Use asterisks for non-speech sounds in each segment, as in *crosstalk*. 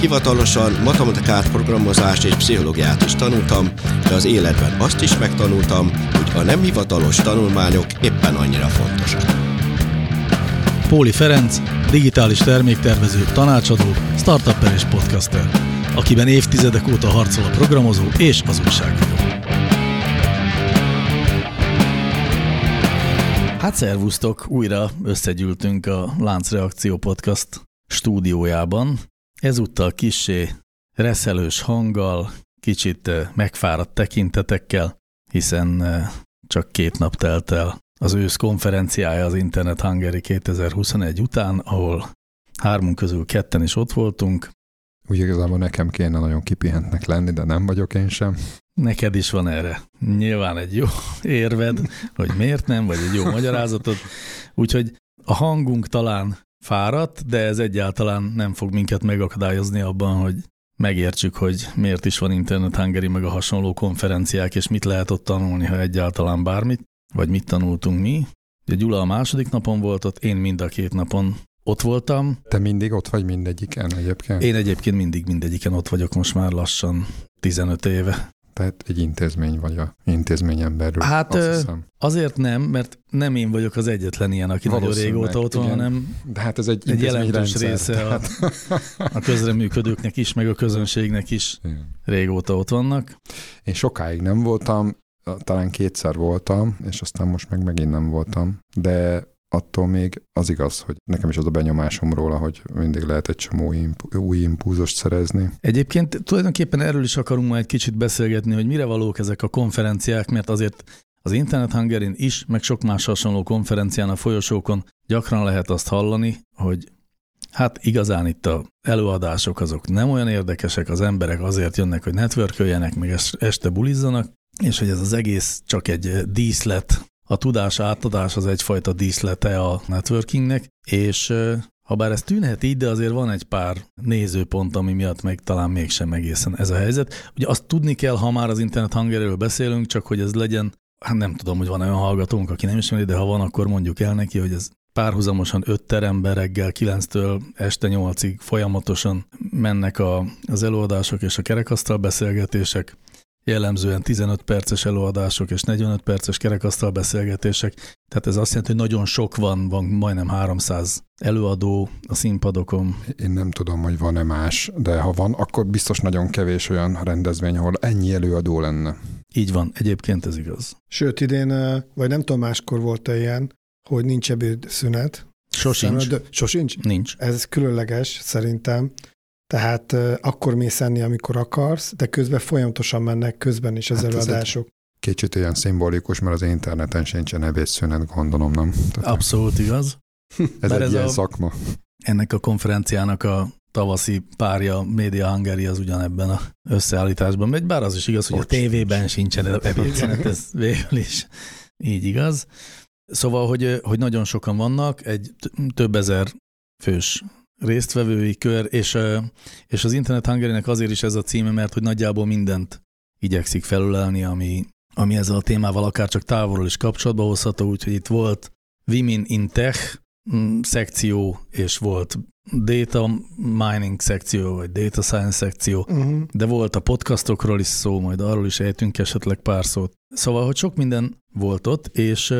hivatalosan matematikát, programozást és pszichológiát is tanultam, de az életben azt is megtanultam, hogy a nem hivatalos tanulmányok éppen annyira fontosak. Póli Ferenc, digitális terméktervező, tanácsadó, startupper és podcaster, akiben évtizedek óta harcol a programozó és az újságíró. Hát szervusztok, újra összegyűltünk a Láncreakció Podcast stúdiójában. Ezúttal kissé reszelős hanggal, kicsit megfáradt tekintetekkel, hiszen csak két nap telt el az ősz konferenciája az Internet Hungary 2021 után, ahol hármunk közül ketten is ott voltunk. Úgy igazából nekem kéne nagyon kipihentnek lenni, de nem vagyok én sem. Neked is van erre nyilván egy jó érved, hogy miért nem, vagy egy jó magyarázatod. Úgyhogy a hangunk talán fáradt, de ez egyáltalán nem fog minket megakadályozni abban, hogy megértsük, hogy miért is van Internet Hungary, meg a hasonló konferenciák, és mit lehet ott tanulni, ha egyáltalán bármit, vagy mit tanultunk mi. Ugye Gyula a második napon volt ott, én mind a két napon ott voltam. Te mindig ott vagy mindegyiken egyébként? Én egyébként mindig mindegyiken ott vagyok most már lassan 15 éve. Tehát egy intézmény vagy a intézményen belül. Hát azért nem, mert nem én vagyok az egyetlen ilyen, aki nagyon régóta ott van, hanem De hát ez egy, egy jelentős rendszer, része tehát... a, *laughs* a közreműködőknek is, meg a közönségnek is Igen. régóta ott vannak. Én sokáig nem voltam, talán kétszer voltam, és aztán most meg megint nem voltam, de attól még az igaz, hogy nekem is az a benyomásom róla, hogy mindig lehet egy csomó imp- új impulzust szerezni. Egyébként tulajdonképpen erről is akarunk majd egy kicsit beszélgetni, hogy mire valók ezek a konferenciák, mert azért az Internet Hungarin is, meg sok más hasonló konferencián a folyosókon gyakran lehet azt hallani, hogy hát igazán itt a előadások azok nem olyan érdekesek, az emberek azért jönnek, hogy networköljenek, meg este bulizzanak, és hogy ez az egész csak egy díszlet, a tudás átadás az egyfajta díszlete a networkingnek, és ha bár ez tűnhet így, de azért van egy pár nézőpont, ami miatt meg talán mégsem egészen ez a helyzet. Ugye azt tudni kell, ha már az internet hangerről beszélünk, csak hogy ez legyen, hát nem tudom, hogy van olyan hallgatónk, aki nem ismeri, de ha van, akkor mondjuk el neki, hogy ez párhuzamosan öt teremben reggel 9-től este 8-ig folyamatosan mennek a, az előadások és a kerekasztal beszélgetések, jellemzően 15 perces előadások és 45 perces kerekasztal beszélgetések. Tehát ez azt jelenti, hogy nagyon sok van, van majdnem 300 előadó a színpadokon. Én nem tudom, hogy van-e más, de ha van, akkor biztos nagyon kevés olyan rendezvény, ahol ennyi előadó lenne. Így van, egyébként ez igaz. Sőt, idén, vagy nem tudom, máskor volt-e ilyen, hogy nincs ebédszünet. Sosincs. Sosincs? Nincs. Ez különleges szerintem. Tehát akkor mész enni, amikor akarsz, de közben folyamatosan mennek közben is az hát előadások. Kicsit olyan szimbolikus, mert az interneten sincsen ebédszünet, gondolom, nem? Tehát Abszolút igaz. *laughs* ez egy ez ilyen a, szakma. Ennek a konferenciának a tavaszi párja, Media Hungary az ugyanebben a összeállításban megy, bár az is igaz, hogy Bocs, a tévében sincsen ebédszünet, ez *laughs* végül is így igaz. Szóval, hogy, hogy nagyon sokan vannak, egy több ezer fős résztvevői kör, és, és az Internet hungary azért is ez a címe, mert hogy nagyjából mindent igyekszik felülelni, ami, ami ezzel a témával akár csak távolról is kapcsolatba hozható, úgyhogy itt volt Women in Tech mm, szekció, és volt data mining szekció, vagy data science szekció, uh-huh. de volt a podcastokról is szó, majd arról is ejtünk esetleg pár szót. Szóval, hogy sok minden volt ott, és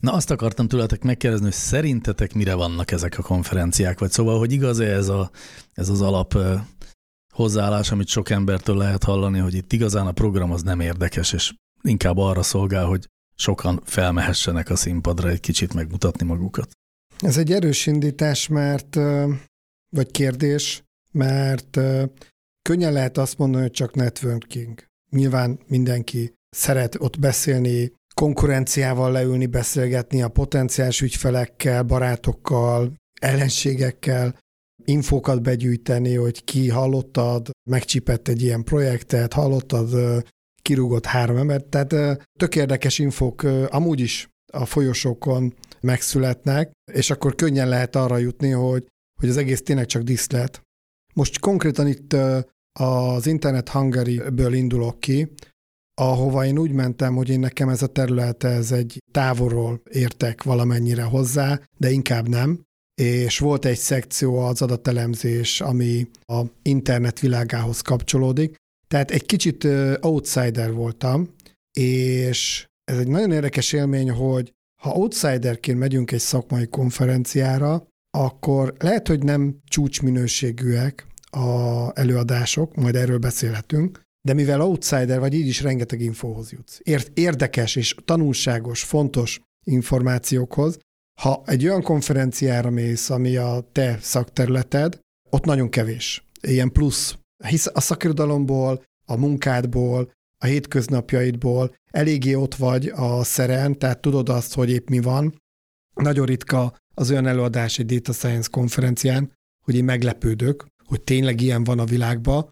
Na azt akartam tőletek megkérdezni, hogy szerintetek mire vannak ezek a konferenciák, vagy szóval, hogy igaz-e ez, a, ez az alap hozzáállás, amit sok embertől lehet hallani, hogy itt igazán a program az nem érdekes, és inkább arra szolgál, hogy sokan felmehessenek a színpadra egy kicsit megmutatni magukat. Ez egy erős indítás, mert, vagy kérdés, mert könnyen lehet azt mondani, hogy csak networking. Nyilván mindenki szeret ott beszélni, konkurenciával leülni, beszélgetni a potenciális ügyfelekkel, barátokkal, ellenségekkel, infókat begyűjteni, hogy ki hallottad, megcsipett egy ilyen projektet, hallottad, kirúgott három embert, tehát tök érdekes infok amúgy is a folyosókon megszületnek, és akkor könnyen lehet arra jutni, hogy, hogy az egész tényleg csak diszlet. Most konkrétan itt az Internet Hungary-ből indulok ki, ahova én úgy mentem, hogy én nekem ez a terület, ez egy távolról értek valamennyire hozzá, de inkább nem. És volt egy szekció az adatelemzés, ami a internet világához kapcsolódik. Tehát egy kicsit outsider voltam, és ez egy nagyon érdekes élmény, hogy ha outsiderként megyünk egy szakmai konferenciára, akkor lehet, hogy nem csúcsminőségűek a előadások, majd erről beszélhetünk, de mivel outsider vagy, így is rengeteg infóhoz jutsz. Ért, érdekes és tanulságos, fontos információkhoz. Ha egy olyan konferenciára mész, ami a te szakterületed, ott nagyon kevés. Ilyen plusz. Hisz a szakirodalomból, a munkádból, a hétköznapjaidból eléggé ott vagy a szeren, tehát tudod azt, hogy épp mi van. Nagyon ritka az olyan előadás egy Data Science konferencián, hogy én meglepődök, hogy tényleg ilyen van a világban,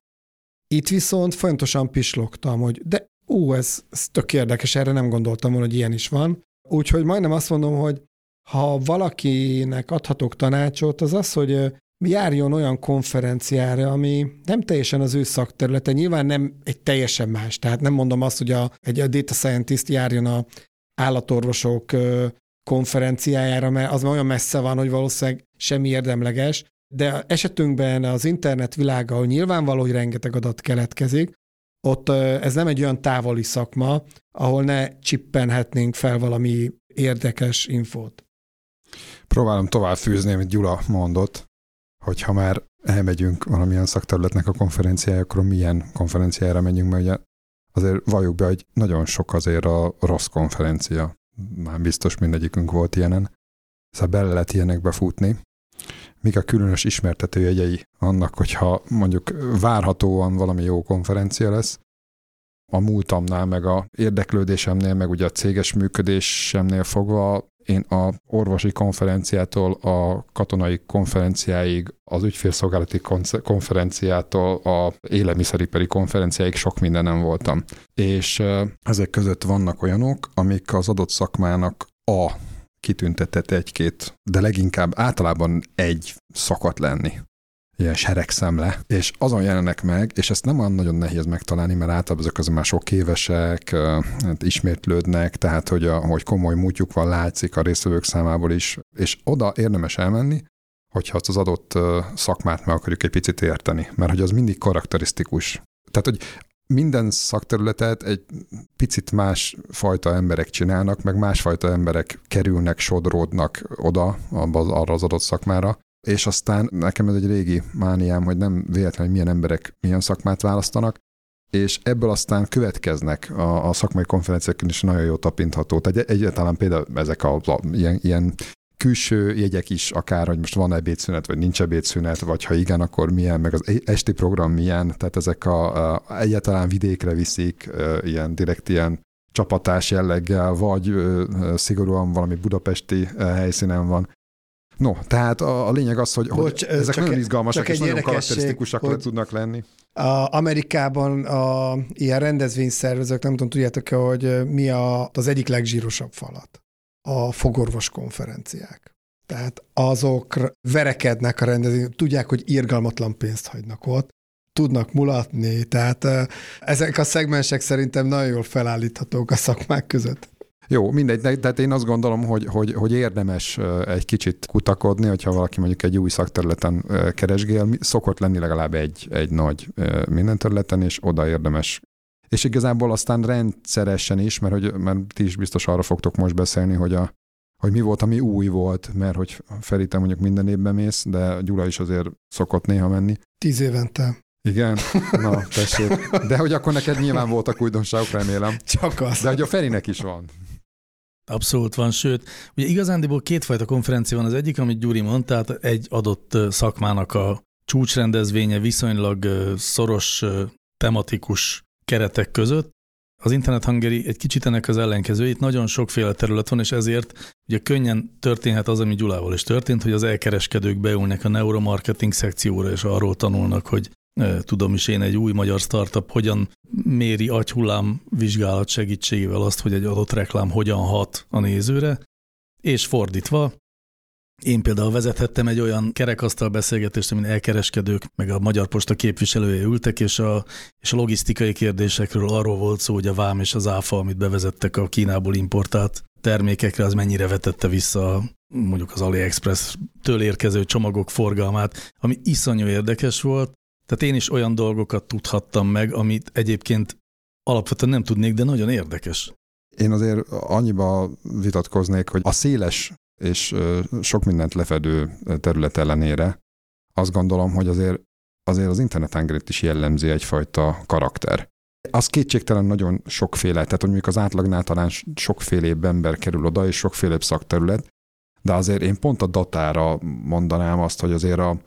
itt viszont folyamatosan pislogtam, hogy de ú, ez, ez tök érdekes, erre nem gondoltam volna, hogy ilyen is van. Úgyhogy majdnem azt mondom, hogy ha valakinek adhatok tanácsot, az az, hogy járjon olyan konferenciára, ami nem teljesen az ő szakterülete, nyilván nem egy teljesen más. Tehát nem mondom azt, hogy a, egy a data scientist járjon a állatorvosok konferenciájára, mert az olyan messze van, hogy valószínűleg semmi érdemleges, de esetünkben az internet világa, ahol nyilvánvaló, hogy rengeteg adat keletkezik, ott ez nem egy olyan távoli szakma, ahol ne csippenhetnénk fel valami érdekes infót. Próbálom tovább fűzni, amit Gyula mondott, hogy ha már elmegyünk valamilyen szakterületnek a konferenciája, akkor milyen konferenciára megyünk, mert ugye azért valljuk be, hogy nagyon sok azért a rossz konferencia. Már biztos mindegyikünk volt ilyenen. Szóval bele lehet ilyenekbe futni, mik a különös ismertetőjegyei annak, hogyha mondjuk várhatóan valami jó konferencia lesz, a múltamnál, meg a érdeklődésemnél, meg ugye a céges működésemnél fogva én a orvosi konferenciától a katonai konferenciáig, az ügyfélszolgálati konferenciától a élelmiszeripari konferenciáig sok mindenem voltam. És ezek között vannak olyanok, amik az adott szakmának a kitüntetett egy-két, de leginkább általában egy szakadt lenni. Ilyen seregszemle, és azon jelenek meg, és ezt nem olyan nagyon nehéz megtalálni, mert általában ezek az már sok évesek, hát ismétlődnek, tehát hogy, a, hogy komoly múltjuk van, látszik a résztvevők számából is, és oda érdemes elmenni, hogyha azt az adott szakmát meg akarjuk egy picit érteni, mert hogy az mindig karakterisztikus. Tehát, hogy minden szakterületet egy picit más fajta emberek csinálnak, meg másfajta emberek kerülnek, sodródnak oda, arra az adott szakmára, és aztán nekem ez egy régi mániám, hogy nem véletlen, hogy milyen emberek milyen szakmát választanak, és ebből aztán következnek a, a szakmai konferenciákon is nagyon jó tapintható. Tehát egyáltalán például ezek a, a ilyen, ilyen külső jegyek is, akár, hogy most van ebédszünet, vagy nincs ebédszünet, vagy ha igen, akkor milyen, meg az esti program milyen, tehát ezek a, a egyáltalán vidékre viszik, ilyen direkt ilyen csapatás jelleggel, vagy szigorúan valami budapesti helyszínen van. No, tehát a, a lényeg az, hogy, Bocs, hogy ezek nagyon izgalmasak csak és nagyon karakterisztikusak hogy tudnak lenni. A Amerikában a ilyen rendezvényszervezők, nem tudom, tudjátok-e, hogy mi a, az egyik legzsírosabb falat? A fogorvos konferenciák. Tehát azok verekednek a rendezvény, tudják, hogy irgalmatlan pénzt hagynak ott, tudnak mulatni, tehát ezek a szegmensek szerintem nagyon jól felállíthatók a szakmák között. Jó, mindegy, de, tehát én azt gondolom, hogy, hogy, hogy érdemes egy kicsit kutakodni, hogyha valaki mondjuk egy új szakterületen keresgél, szokott lenni legalább egy, egy nagy minden területen, és oda érdemes és igazából aztán rendszeresen is, mert, hogy, mert ti is biztos arra fogtok most beszélni, hogy, a, hogy mi volt, ami új volt, mert hogy Feri, mondjuk minden évben mész, de Gyula is azért szokott néha menni. Tíz évente. Igen? *laughs* Na, tessék. De hogy akkor neked nyilván voltak újdonságok, remélem. Csak az. De hogy a Ferinek is van. Abszolút van, sőt, ugye igazándiból kétfajta konferencia van. Az egyik, amit Gyuri mondta, tehát egy adott szakmának a csúcsrendezvénye viszonylag szoros tematikus keretek között. Az Internet Hungary egy kicsit ennek az ellenkező, itt nagyon sokféle terület van, és ezért ugye könnyen történhet az, ami Gyulával is történt, hogy az elkereskedők beülnek a neuromarketing szekcióra, és arról tanulnak, hogy tudom is én, egy új magyar startup hogyan méri agyhullám vizsgálat segítségével azt, hogy egy adott reklám hogyan hat a nézőre, és fordítva, én például vezethettem egy olyan kerekasztal beszélgetést, amin elkereskedők, meg a Magyar Posta képviselője ültek, és a, és a logisztikai kérdésekről arról volt szó, hogy a vám és az áfa, amit bevezettek a Kínából importált termékekre, az mennyire vetette vissza mondjuk az AliExpress-től érkező csomagok forgalmát, ami iszonyú érdekes volt. Tehát én is olyan dolgokat tudhattam meg, amit egyébként alapvetően nem tudnék, de nagyon érdekes. Én azért annyiba vitatkoznék, hogy a széles és sok mindent lefedő terület ellenére azt gondolom, hogy azért, azért az internet is jellemzi egyfajta karakter. Az kétségtelen nagyon sokféle, tehát hogy mondjuk az átlagnál talán sokfélébb ember kerül oda, és sokfélébb szakterület, de azért én pont a datára mondanám azt, hogy azért a,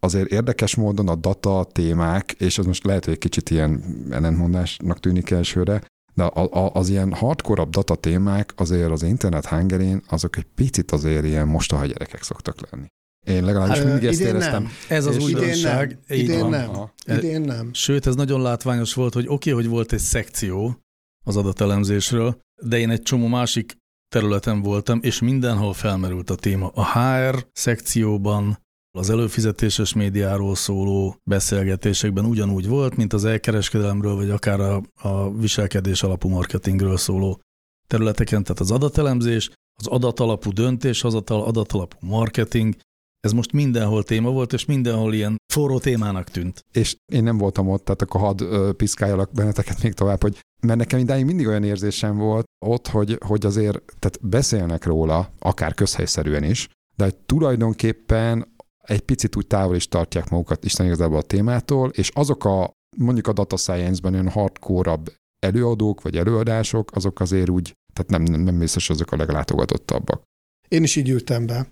azért érdekes módon a data témák, és az most lehet, hogy egy kicsit ilyen ellentmondásnak tűnik elsőre, de az ilyen hardcore data témák azért az internet hangerén, azok egy picit azért ilyen mostoha gyerekek szoktak lenni. Én legalábbis hát, mindig ezt éreztem. Nem. Ez az újdonság. Idén nem. Idén nem. Idén nem. Sőt, ez nagyon látványos volt, hogy oké, okay, hogy volt egy szekció az adatelemzésről, de én egy csomó másik területen voltam, és mindenhol felmerült a téma. A HR szekcióban, az előfizetéses médiáról szóló beszélgetésekben ugyanúgy volt, mint az elkereskedelemről, vagy akár a, a viselkedés alapú marketingről szóló területeken, tehát az adatelemzés, az adatalapú döntés, az adatalapú marketing, ez most mindenhol téma volt, és mindenhol ilyen forró témának tűnt. És én nem voltam ott, tehát akkor hadd piszkáljalak benneteket még tovább, hogy mert nekem idáig mindig olyan érzésem volt ott, hogy, hogy azért tehát beszélnek róla, akár közhelyszerűen is, de hogy tulajdonképpen egy picit úgy távol is tartják magukat Isten igazából a témától, és azok a mondjuk a data science-ben olyan hardcore előadók vagy előadások, azok azért úgy, tehát nem, nem, nem biztos azok a leglátogatottabbak. Én is így ültem be.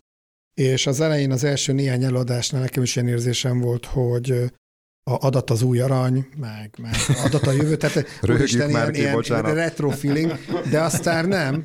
És az elején az első néhány előadásnál nekem is ilyen érzésem volt, hogy a adat az új arany, meg, meg adat a jövő, tehát *laughs* Röhögjük már ilyen, ki, ilyen retro feeling, de aztán nem.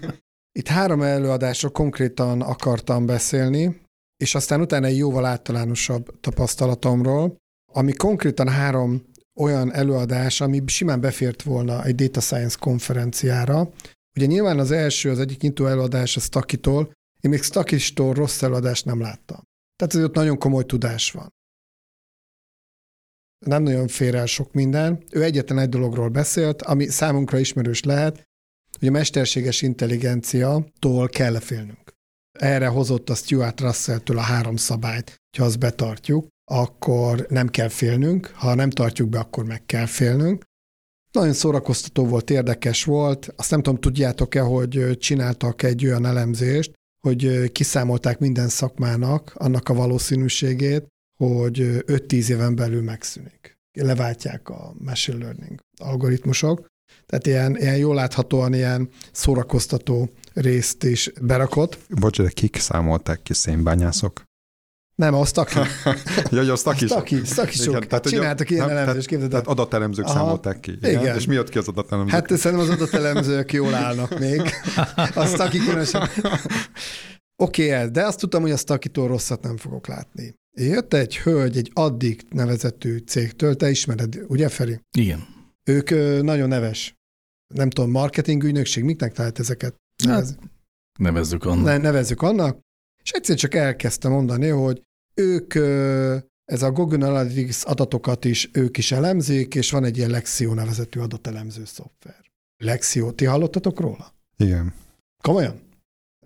Itt három előadásról konkrétan akartam beszélni, és aztán utána egy jóval általánosabb tapasztalatomról, ami konkrétan három olyan előadás, ami simán befért volna egy Data Science konferenciára. Ugye nyilván az első, az egyik intó előadás a Stakitól, én még Stakistól rossz előadást nem láttam. Tehát ez ott nagyon komoly tudás van. Nem nagyon fér el sok minden. Ő egyetlen egy dologról beszélt, ami számunkra ismerős lehet, hogy a mesterséges intelligencia-tól kell félnünk erre hozott a Stuart Russell-től a három szabályt, ha azt betartjuk, akkor nem kell félnünk, ha nem tartjuk be, akkor meg kell félnünk. Nagyon szórakoztató volt, érdekes volt. Azt nem tudom, tudjátok-e, hogy csináltak egy olyan elemzést, hogy kiszámolták minden szakmának annak a valószínűségét, hogy 5-10 éven belül megszűnik. Leváltják a machine learning algoritmusok. Tehát ilyen, ilyen jól láthatóan ilyen szórakoztató részt is berakott. Bocs, de kik számolták ki szénbányászok? Nem, a Staki. *laughs* ja, a Staki is. Staki, Staki sok. Igen, tehát, Csináltak ilyen elemzést, képzeld Tehát adatelemzők Aha. számolták ki. Igen. igen. És mi jött ki az adatelemzők? Hát szerintem az adatelemzők jól állnak még. A Staki különösen. Oké, okay, de azt tudtam, hogy a Stakitól rosszat nem fogok látni. Jött egy hölgy, egy addig nevezetű cégtől, te ismered, ugye Feri? Igen. Ők nagyon neves. Nem tudom, marketing ügynökség, miknek talált ezeket? Hát, nevezzük annak. Ne, nevezzük annak. És egyszer csak elkezdte mondani, hogy ők ez a Google Analytics adatokat is ők is elemzik, és van egy ilyen Lexio nevezetű adatelemző szoftver. Lexio, ti hallottatok róla? Igen. Komolyan?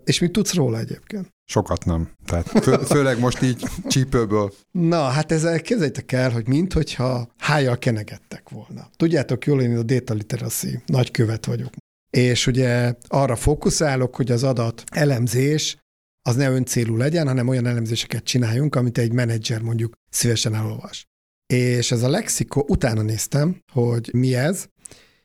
És mit tudsz róla egyébként? Sokat nem. Tehát fő, főleg most így csípőből. Na, hát ezzel képzeljétek el, hogy minthogyha hájjal kenegettek volna. Tudjátok jól, én a data literacy nagykövet vagyok. És ugye arra fókuszálok, hogy az adat elemzés az ne öncélú legyen, hanem olyan elemzéseket csináljunk, amit egy menedzser mondjuk szívesen elolvas. És ez a lexikó, utána néztem, hogy mi ez,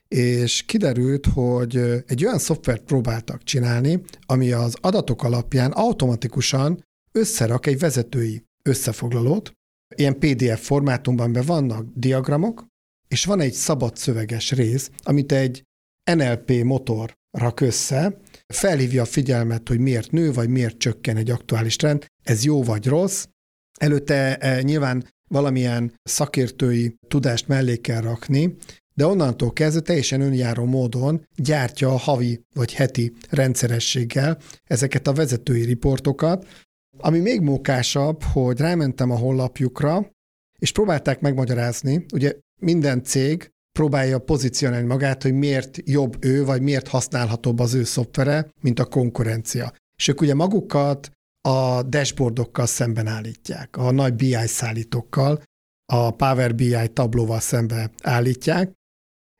és kiderült, hogy egy olyan szoftvert próbáltak csinálni, ami az adatok alapján automatikusan összerak egy vezetői összefoglalót, ilyen PDF formátumban be vannak diagramok, és van egy szabad szöveges rész, amit egy NLP motor rak össze, felhívja a figyelmet, hogy miért nő, vagy miért csökken egy aktuális trend, ez jó vagy rossz. Előtte e, nyilván valamilyen szakértői tudást mellé kell rakni, de onnantól kezdve teljesen önjáró módon gyártja a havi vagy heti rendszerességgel ezeket a vezetői riportokat, ami még mókásabb, hogy rámentem a honlapjukra, és próbálták megmagyarázni, ugye minden cég próbálja pozícionálni magát, hogy miért jobb ő, vagy miért használhatóbb az ő szoftvere, mint a konkurencia. És ők ugye magukat a dashboardokkal szemben állítják, a nagy BI szállítókkal, a Power BI tablóval szembe állítják,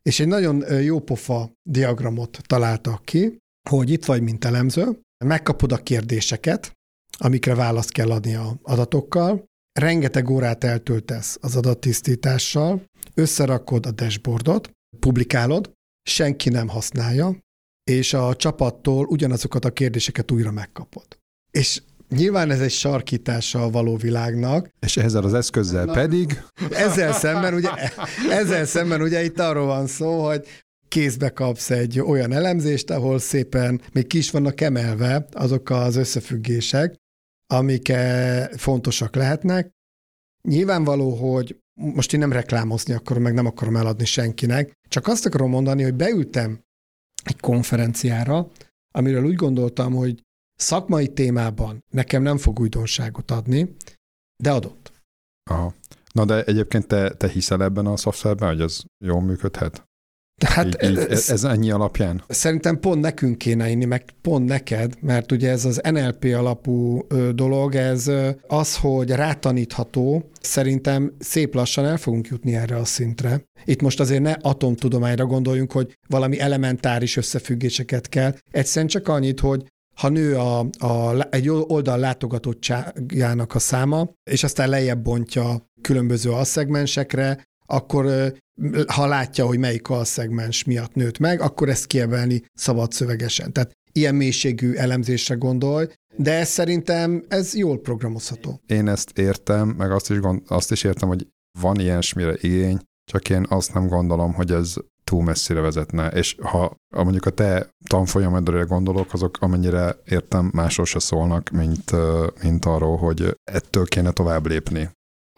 és egy nagyon jó pofa diagramot találtak ki, hogy itt vagy, mint elemző, megkapod a kérdéseket, amikre választ kell adni a adatokkal, rengeteg órát eltöltesz az adattisztítással, összerakod a dashboardot, publikálod, senki nem használja, és a csapattól ugyanazokat a kérdéseket újra megkapod. És Nyilván ez egy sarkítással való világnak. És ezzel az eszközzel Na, pedig? Ezzel szemben, ugye, ezzel szemben ugye itt arról van szó, hogy kézbe kapsz egy olyan elemzést, ahol szépen még ki is vannak emelve azok az összefüggések, amik eh, fontosak lehetnek. Nyilvánvaló, hogy most én nem reklámozni akarom, meg nem akarom eladni senkinek, csak azt akarom mondani, hogy beültem egy konferenciára, amiről úgy gondoltam, hogy szakmai témában nekem nem fog újdonságot adni, de adott. Aha. Na de egyébként te, te hiszel ebben a szoftverben, hogy ez jól működhet? Hát így, így, ez, ez ennyi alapján? Szerintem pont nekünk kéne inni, meg pont neked, mert ugye ez az NLP alapú dolog, ez az, hogy rátanítható, szerintem szép lassan el fogunk jutni erre a szintre. Itt most azért ne atomtudományra gondoljunk, hogy valami elementáris összefüggéseket kell. Egyszerűen csak annyit, hogy ha nő a, a, egy oldal látogatottságának a száma, és aztán lejjebb bontja különböző alszegmensekre, akkor ha látja, hogy melyik alszegmens miatt nőtt meg, akkor ezt kiemelni szabad szövegesen. Tehát ilyen mélységű elemzésre gondolj, de ez szerintem ez jól programozható. Én ezt értem, meg azt is, gond, azt is értem, hogy van ilyesmire igény, csak én azt nem gondolom, hogy ez túl messzire vezetne, és ha mondjuk a te tanfolyamodra gondolok, azok amennyire értem, másról se szólnak, mint, mint arról, hogy ettől kéne tovább lépni.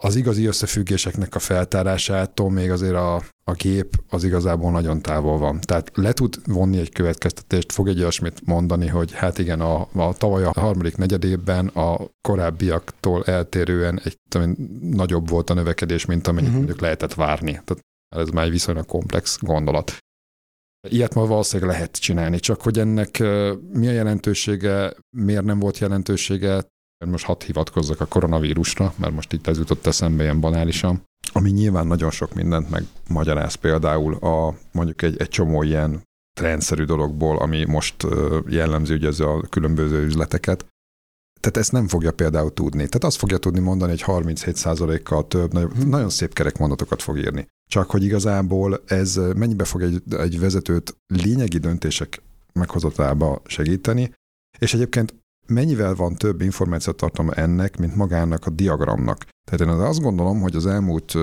Az igazi összefüggéseknek a feltárásától még azért a, a gép az igazából nagyon távol van. Tehát le tud vonni egy következtetést, fog egy olyasmit mondani, hogy hát igen, a, a tavaly a harmadik negyedében a korábbiaktól eltérően egy tudom, nagyobb volt a növekedés, mint amennyit uh-huh. mondjuk lehetett várni. Tehát ez már egy viszonylag komplex gondolat. Ilyet ma valószínűleg lehet csinálni, csak hogy ennek mi a jelentősége, miért nem volt jelentősége, most hadd hivatkozzak a koronavírusra, mert most itt ez jutott eszembe ilyen banálisan, ami nyilván nagyon sok mindent megmagyaráz például a mondjuk egy, egy csomó ilyen trendszerű dologból, ami most jellemző ugye ez a különböző üzleteket. Tehát ezt nem fogja például tudni. Tehát azt fogja tudni mondani, hogy 37%-kal több, nagyon, hmm. nagyon szép kerek mondatokat fog írni. Csak hogy igazából ez mennyibe fog egy, egy vezetőt lényegi döntések meghozatába segíteni, és egyébként mennyivel van több információtartalma ennek, mint magának a diagramnak. Tehát én azt gondolom, hogy az elmúlt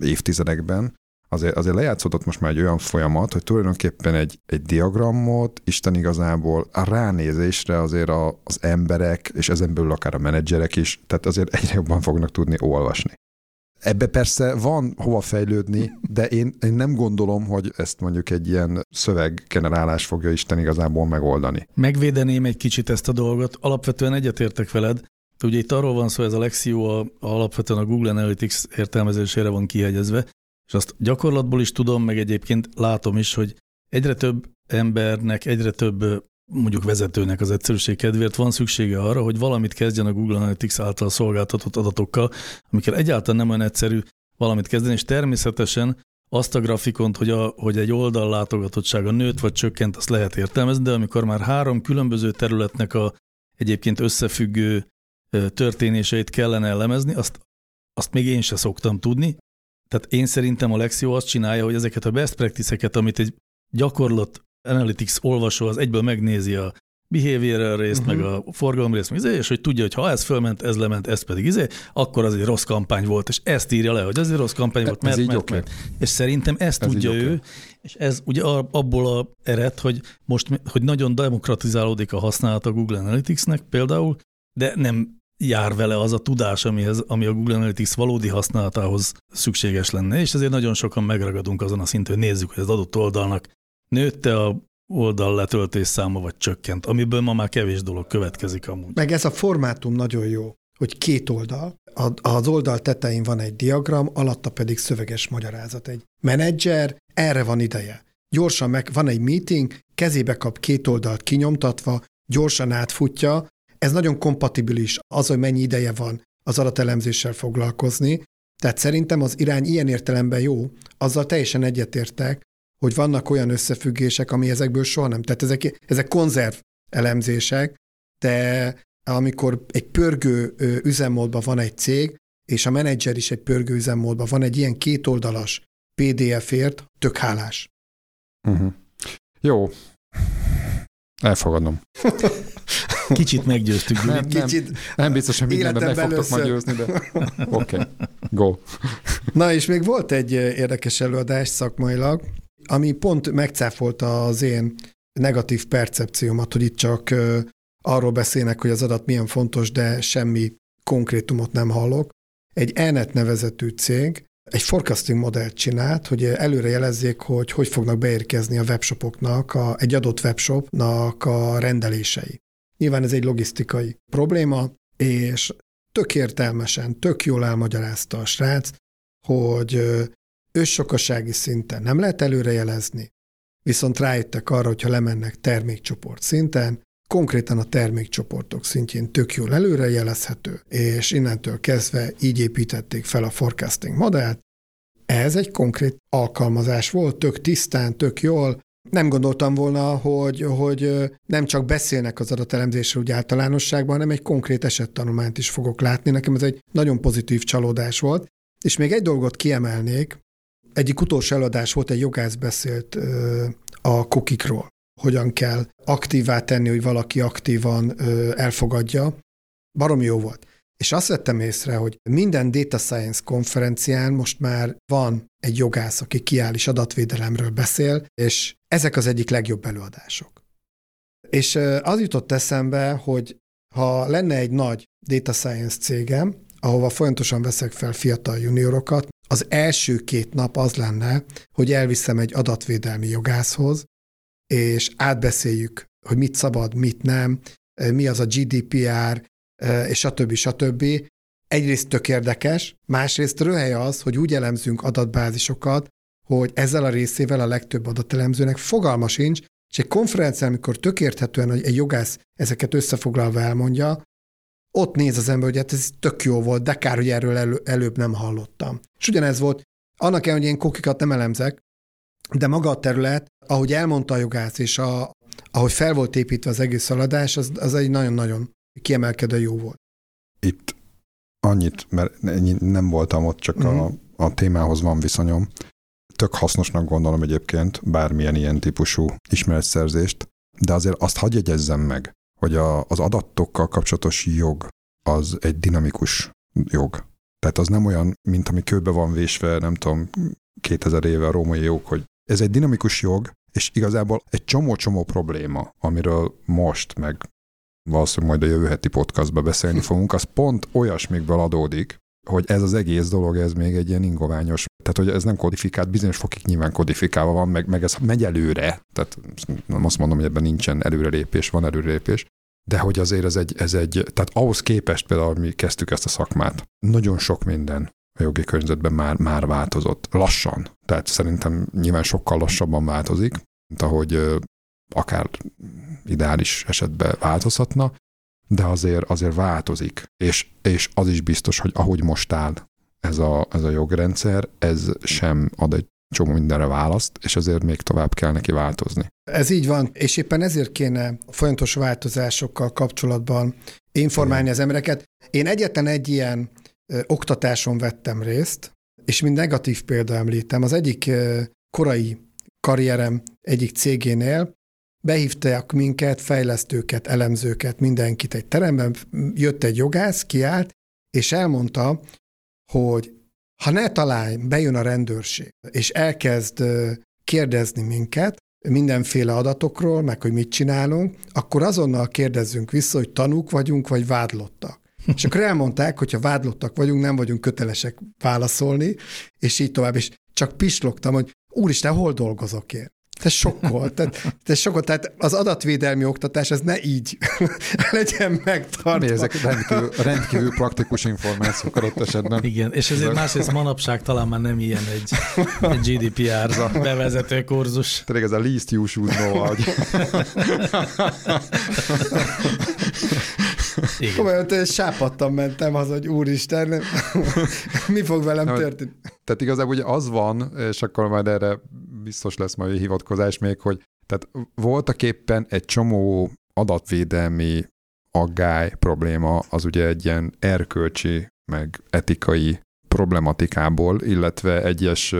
évtizedekben azért, azért lejátszódott most már egy olyan folyamat, hogy tulajdonképpen egy, egy diagramot Isten igazából a ránézésre azért a, az emberek, és ezen belül akár a menedzserek is, tehát azért egyre jobban fognak tudni olvasni. Ebbe persze van hova fejlődni, de én, én nem gondolom, hogy ezt mondjuk egy ilyen szöveggenerálás fogja Isten igazából megoldani. Megvédeném egy kicsit ezt a dolgot. Alapvetően egyetértek veled. Ugye itt arról van szó, ez a Lexio a, alapvetően a Google Analytics értelmezésére van kihegyezve, és azt gyakorlatból is tudom, meg egyébként látom is, hogy egyre több embernek, egyre több mondjuk vezetőnek az egyszerűség kedvéért van szüksége arra, hogy valamit kezdjen a Google Analytics által szolgáltatott adatokkal, amikkel egyáltalán nem olyan egyszerű valamit kezdeni, és természetesen azt a grafikont, hogy, a, hogy egy oldal látogatottsága nőtt vagy csökkent, azt lehet értelmezni, de amikor már három különböző területnek a egyébként összefüggő történéseit kellene elemezni, azt, azt még én se szoktam tudni. Tehát én szerintem a Lexio azt csinálja, hogy ezeket a best practice-eket, amit egy gyakorlat Analytics olvasó az egyből megnézi a behavior részt, uh-huh. meg a forgalom részt, meg izé, és hogy tudja, hogy ha ez fölment, ez lement, ez pedig izé, akkor az egy rossz kampány volt, és ezt írja le, hogy ez egy rossz kampány volt, mert, mert, mert. És szerintem ezt ez tudja ő, okay. és ez ugye abból a ered, hogy most hogy nagyon demokratizálódik a használat a Google Analyticsnek például, de nem jár vele az a tudás, amihez, ami a Google Analytics valódi használatához szükséges lenne, és ezért nagyon sokan megragadunk azon a szinten, hogy nézzük, hogy az adott oldalnak nőtte a oldal letöltés száma, vagy csökkent, amiből ma már kevés dolog következik amúgy. Meg ez a formátum nagyon jó, hogy két oldal, az oldal tetején van egy diagram, alatta pedig szöveges magyarázat. Egy menedzser, erre van ideje. Gyorsan meg van egy meeting, kezébe kap két oldalt kinyomtatva, gyorsan átfutja, ez nagyon kompatibilis az, hogy mennyi ideje van az adatelemzéssel foglalkozni, tehát szerintem az irány ilyen értelemben jó, azzal teljesen egyetértek, hogy vannak olyan összefüggések, ami ezekből soha nem. Tehát ezek, ezek konzerv elemzések, de amikor egy pörgő üzemmódban van egy cég, és a menedzser is egy pörgő üzemmódban van egy ilyen kétoldalas PDF-ért, tök hálás. Uh-huh. Jó. Elfogadom. *laughs* *laughs* Kicsit meggyőztük, Nem, nem, Kicsit nem biztos, hogy mindenben meg fogtok majd győzni, de *laughs* oké, okay. go. Na és még volt egy érdekes előadás szakmailag, ami pont megcáfolta az én negatív percepciómat, hogy itt csak arról beszélnek, hogy az adat milyen fontos, de semmi konkrétumot nem hallok. Egy ENET nevezetű cég egy forecasting modellt csinált, hogy előre jelezzék, hogy hogy fognak beérkezni a webshopoknak, a, egy adott webshopnak a rendelései. Nyilván ez egy logisztikai probléma, és tök értelmesen, tök jól elmagyarázta a srác, hogy őssokasági szinten nem lehet előrejelezni, viszont rájöttek arra, hogyha lemennek termékcsoport szinten, konkrétan a termékcsoportok szintjén tök jól előrejelezhető, és innentől kezdve így építették fel a forecasting modellt. Ez egy konkrét alkalmazás volt, tök tisztán, tök jól, nem gondoltam volna, hogy, hogy nem csak beszélnek az adatelemzésről úgy általánosságban, hanem egy konkrét esettanulmányt is fogok látni. Nekem ez egy nagyon pozitív csalódás volt. És még egy dolgot kiemelnék, egyik utolsó előadás volt, egy jogász beszélt a kukikról, hogyan kell aktívá tenni, hogy valaki aktívan elfogadja. Barom jó volt. És azt vettem észre, hogy minden data science konferencián most már van egy jogász, aki kiáll és adatvédelemről beszél, és ezek az egyik legjobb előadások. És az jutott eszembe, hogy ha lenne egy nagy data science cégem, ahova folyamatosan veszek fel fiatal juniorokat, az első két nap az lenne, hogy elviszem egy adatvédelmi jogászhoz, és átbeszéljük, hogy mit szabad, mit nem, mi az a GDPR, és stb. stb. Egyrészt tök érdekes, másrészt röhely az, hogy úgy elemzünk adatbázisokat, hogy ezzel a részével a legtöbb adatelemzőnek fogalma sincs, és egy konferencián, amikor tök érthetően, hogy egy jogász ezeket összefoglalva elmondja, ott néz az ember, hogy hát ez tök jó volt, de kár, hogy erről elő, előbb nem hallottam. És ugyanez volt, annak el, hogy én kokikat nem elemzek, de maga a terület, ahogy elmondta a jogász, és a, ahogy fel volt építve az egész szaladás, az, az egy nagyon-nagyon kiemelkedő jó volt. Itt annyit, mert nem voltam ott, csak uh-huh. a, mhm. a témához van viszonyom. Tök hasznosnak gondolom egyébként bármilyen ilyen típusú ismeretszerzést, de azért azt hagyj jegyezzem meg, hogy a, az adatokkal kapcsolatos jog az egy dinamikus jog. Tehát az nem olyan, mint ami kőbe van vésve, nem tudom, 2000 éve a római jog, hogy ez egy dinamikus jog, és igazából egy csomó-csomó probléma, amiről most, meg valószínűleg majd a jövő heti podcastba beszélni *laughs* fogunk, az pont olyasmikből adódik, hogy ez az egész dolog, ez még egy ilyen ingoványos, tehát hogy ez nem kodifikált, bizonyos fokig nyilván kodifikálva van, meg, meg ez megy előre, tehát nem azt mondom, hogy ebben nincsen előrelépés, van előrelépés, de hogy azért ez egy, ez egy, tehát ahhoz képest például mi kezdtük ezt a szakmát, nagyon sok minden a jogi környezetben már, már változott. Lassan. Tehát szerintem nyilván sokkal lassabban változik, mint ahogy akár ideális esetben változhatna, de azért, azért változik. És, és az is biztos, hogy ahogy most áll ez a, ez a jogrendszer, ez sem ad egy csomó mindenre választ, és azért még tovább kell neki változni. Ez így van, és éppen ezért kéne folyamatos változásokkal kapcsolatban informálni az embereket. Én egyetlen egy ilyen ö, oktatáson vettem részt, és mind negatív példa említem. Az egyik ö, korai karrierem egyik cégénél behívták minket, fejlesztőket, elemzőket, mindenkit egy teremben, jött egy jogász, kiállt, és elmondta, hogy ha ne találj, bejön a rendőrség, és elkezd kérdezni minket mindenféle adatokról, meg hogy mit csinálunk, akkor azonnal kérdezzünk vissza, hogy tanúk vagyunk, vagy vádlottak. És akkor elmondták, hogy ha vádlottak vagyunk, nem vagyunk kötelesek válaszolni, és így tovább. És csak pislogtam, hogy úristen, hol dolgozok én? Ez sokkol. Tehát, ez sokkol. Tehát az adatvédelmi oktatás, ez ne így *laughs* legyen megtartva. Mi ezek rendkívül, rendkívül praktikus információk adott esetben. Igen, és ezért másrészt manapság talán már nem ilyen egy, egy GDPR bevezető kurzus. Tehát ez a least you should know, hogy... *laughs* Igen. Komolyan, sápadtam mentem az, hogy úristen, mi fog velem történni? Tehát igazából ugye az van, és akkor majd erre biztos lesz majd hivatkozás még, hogy tehát voltak éppen egy csomó adatvédelmi aggály probléma, az ugye egy ilyen erkölcsi, meg etikai problematikából, illetve egyes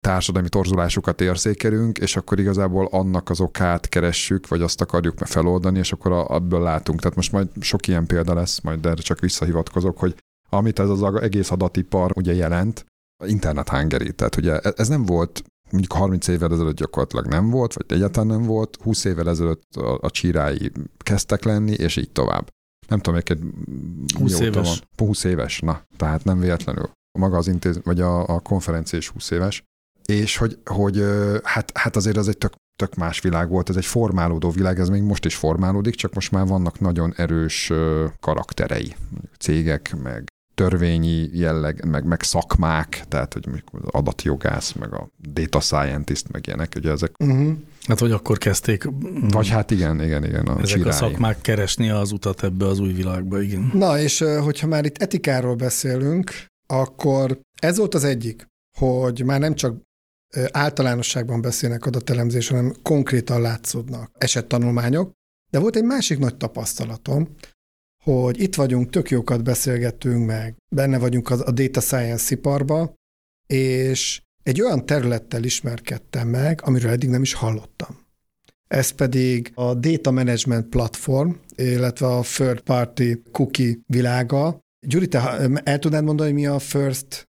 társadalmi torzulásokat érzékelünk, és akkor igazából annak az okát keressük, vagy azt akarjuk feloldani, és akkor abból látunk. Tehát most majd sok ilyen példa lesz, majd erre csak visszahivatkozok, hogy amit ez az egész adatipar ugye jelent, internet hangeri. Tehát ugye e-, ez nem volt mondjuk 30 évvel ezelőtt gyakorlatilag nem volt, vagy egyáltalán nem volt, 20 évvel ezelőtt a, a csírái kezdtek lenni, és így tovább. Nem tudom, egy 20 éves. Van. 20 éves, na, tehát nem véletlenül. Maga az intéz, vagy a, a konferencia is 20 éves. És hogy, hogy hát, hát azért az egy tök, tök más világ volt, ez egy formálódó világ, ez még most is formálódik, csak most már vannak nagyon erős karakterei, cégek, meg törvényi jelleg, meg, meg szakmák, tehát hogy az adatjogász, meg a data scientist, meg ilyenek, ugye ezek. Uh-huh. Hát, hogy akkor kezdték. Vagy hát igen, igen, igen. A ezek csirái. a szakmák keresni az utat ebbe az új világba, igen. Na, és hogyha már itt etikáról beszélünk, akkor ez volt az egyik, hogy már nem csak általánosságban beszélnek adatelemzés, hanem konkrétan látszódnak esettanulmányok, de volt egy másik nagy tapasztalatom, hogy itt vagyunk, tök jókat beszélgettünk meg, benne vagyunk a data science iparba, és egy olyan területtel ismerkedtem meg, amiről eddig nem is hallottam. Ez pedig a Data Management Platform, illetve a Third Party Cookie világa. Gyuri, te el tudnád mondani, mi a First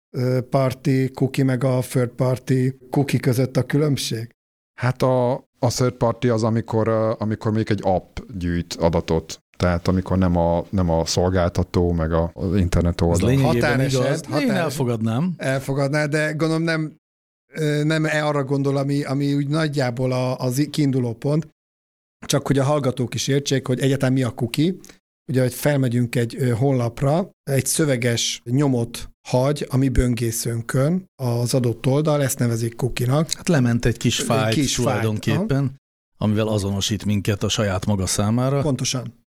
Party Cookie meg a Third Party Cookie között a különbség? Hát a, a third party az, amikor, amikor még egy app gyűjt adatot tehát amikor nem a, nem a szolgáltató, meg a, az internet oldal. Ez határeset, igaz. Határeset, Én elfogadnám. Elfogadná, de gondolom nem, nem -e arra gondol, ami, ami úgy nagyjából a, az kiinduló pont, csak hogy a hallgatók is értsék, hogy egyáltalán mi a cookie. Ugye, hogy felmegyünk egy honlapra, egy szöveges nyomot hagy a mi böngészőnkön az adott oldal, ezt nevezik kukinak. Hát lement egy kis fájt kis tulajdonképpen, fájt, amivel azonosít minket a saját maga számára. Pontosan.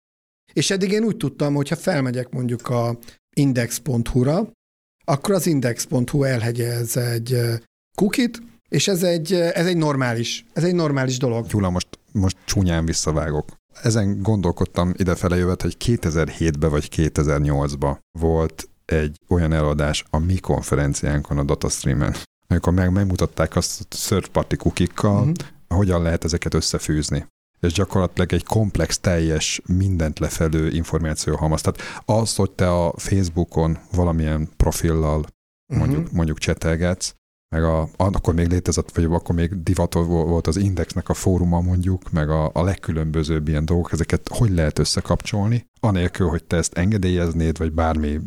És eddig én úgy tudtam, hogy ha felmegyek mondjuk a index.hu-ra, akkor az index.hu elhegyez egy kukit, és ez egy, ez egy normális, ez egy normális dolog. Gyula, most, most csúnyán visszavágok. Ezen gondolkodtam idefele jövet, hogy 2007-ben vagy 2008-ban volt egy olyan előadás a mi konferenciánkon a DataStreamen, amikor meg megmutatták azt a third party kukikkal, uh-huh. hogyan lehet ezeket összefűzni és gyakorlatilag egy komplex, teljes, mindent lefelő információhalmaz. Tehát az, hogy te a Facebookon valamilyen profillal mondjuk, uh-huh. mondjuk csetelgetsz, meg a, akkor még létezett, vagy akkor még divat volt az Indexnek a fóruma mondjuk, meg a, a legkülönbözőbb ilyen dolgok, ezeket hogy lehet összekapcsolni, anélkül, hogy te ezt engedélyeznéd, vagy bármi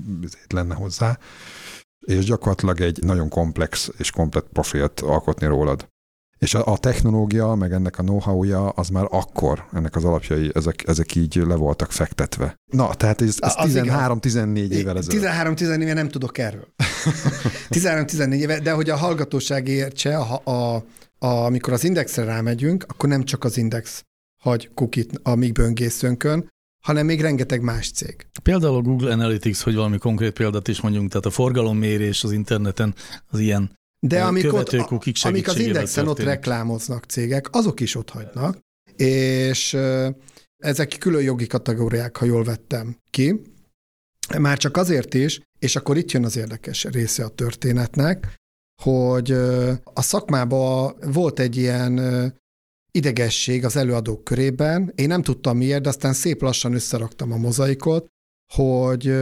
lenne hozzá, és gyakorlatilag egy nagyon komplex és komplet profilt alkotni rólad. És a, a technológia, meg ennek a know-how-ja, az már akkor, ennek az alapjai, ezek, ezek így le voltak fektetve. Na, tehát ez, ez 13-14 évvel ezelőtt. 13-14 éve nem tudok erről. *laughs* 13-14 éve, de hogy a hallgatóság értse, a, a, a, amikor az indexre rámegyünk, akkor nem csak az index hagy kukit a mi böngészőnkön, hanem még rengeteg más cég. Például a Google Analytics, hogy valami konkrét példát is mondjunk, tehát a forgalommérés az interneten az ilyen de amik, ott, amik az indexen történik. ott reklámoznak cégek, azok is ott hagynak, és ezek külön jogi kategóriák, ha jól vettem ki. Már csak azért is, és akkor itt jön az érdekes része a történetnek, hogy a szakmában volt egy ilyen idegesség az előadók körében. Én nem tudtam miért, de aztán szép lassan összeraktam a mozaikot, hogy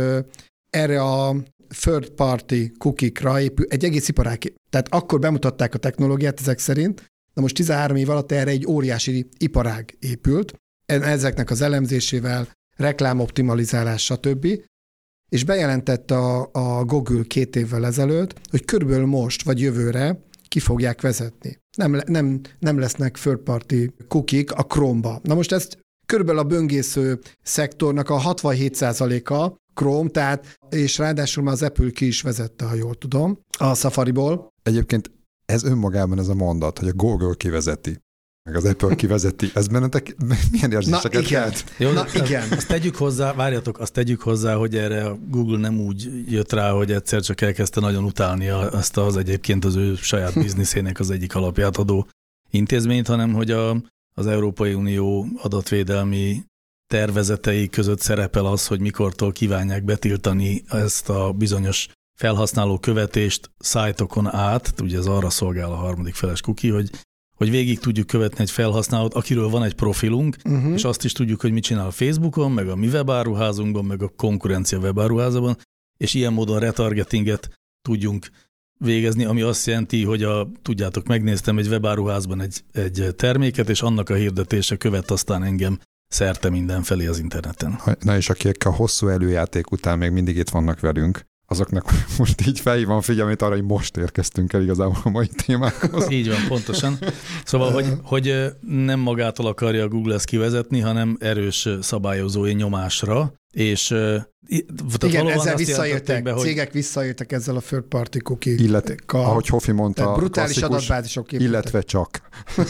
erre a third party kukikra épül, egy egész iparág. Tehát akkor bemutatták a technológiát ezek szerint, de most 13 év alatt erre egy óriási iparág épült, ezeknek az elemzésével, reklámoptimalizálás, stb. és bejelentette a, a Google két évvel ezelőtt, hogy körülbelül most vagy jövőre ki fogják vezetni. Nem, nem, nem lesznek third party cookie a Chrome-ba. Na most ezt körülbelül a böngésző szektornak a 67%-a Chrome, tehát, és ráadásul már az Apple ki is vezette, ha jól tudom, a Safari-ból. Egyébként ez önmagában ez a mondat, hogy a Google kivezeti meg az Apple kivezeti, ez bennetek milyen érzéseket Na, igen. kelt? Jó, Na, azt, igen. Azt tegyük hozzá, várjatok, azt tegyük hozzá, hogy erre a Google nem úgy jött rá, hogy egyszer csak elkezdte nagyon utálni azt az egyébként az ő saját bizniszének az egyik alapját adó intézményt, hanem hogy a, az Európai Unió adatvédelmi tervezetei között szerepel az, hogy mikortól kívánják betiltani ezt a bizonyos felhasználó követést szájtokon át, ugye ez arra szolgál a harmadik feles cookie, hogy, hogy végig tudjuk követni egy felhasználót, akiről van egy profilunk, Uh-huh. és azt is tudjuk, hogy mit csinál a Facebookon, meg a mi webáruházunkban, meg a konkurencia webáruházában, és ilyen módon retargetinget tudjunk végezni, ami azt jelenti, hogy a, tudjátok, megnéztem egy webáruházban egy, egy terméket, és annak a hirdetése követ aztán engem szerte mindenfelé az interneten. Na és akik a hosszú előjáték után még mindig itt vannak velünk, azoknak *laughs* most így felhívom figyelmét arra, hogy most érkeztünk el igazából a mai témákhoz. Így van, pontosan. Szóval, hogy, hogy nem magától akarja a Google ezt kivezetni, hanem erős szabályozói nyomásra, és Igen, ezzel jelentették be, hogy cégek visszaéltek ezzel a third party cookie Illetve, ahogy Hofi mondta, brutális adatbázisok illetve csak. *laughs*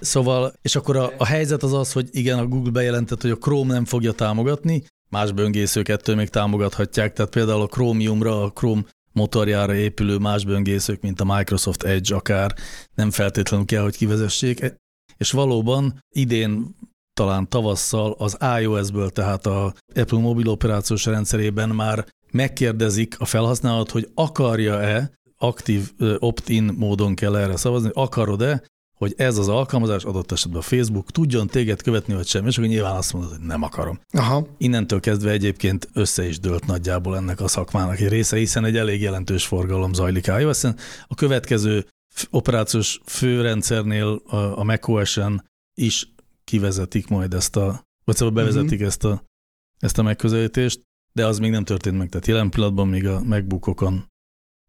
Szóval, és akkor a, a helyzet az az, hogy igen, a Google bejelentett, hogy a Chrome nem fogja támogatni, más böngészők ettől még támogathatják, tehát például a Chromiumra, a Chrome motorjára épülő más böngészők, mint a Microsoft Edge akár, nem feltétlenül kell, hogy kivezessék. És valóban idén talán tavasszal az iOS-ből, tehát a Apple mobil operációs rendszerében már megkérdezik a felhasználót, hogy akarja-e, aktív opt-in módon kell erre szavazni, akarod-e, hogy ez az alkalmazás adott esetben a Facebook tudjon téged követni, vagy sem, és akkor nyilván azt mondod, hogy nem akarom. Aha. Innentől kezdve egyébként össze is dőlt nagyjából ennek a szakmának egy része, hiszen egy elég jelentős forgalom zajlik ios. A következő operációs főrendszernél, a, macOS-en is kivezetik majd ezt a, vagy szóval bevezetik Mhm. ezt, a, ezt a megközelítést, de az még nem történt meg. Tehát jelen pillanatban még a MacBookokon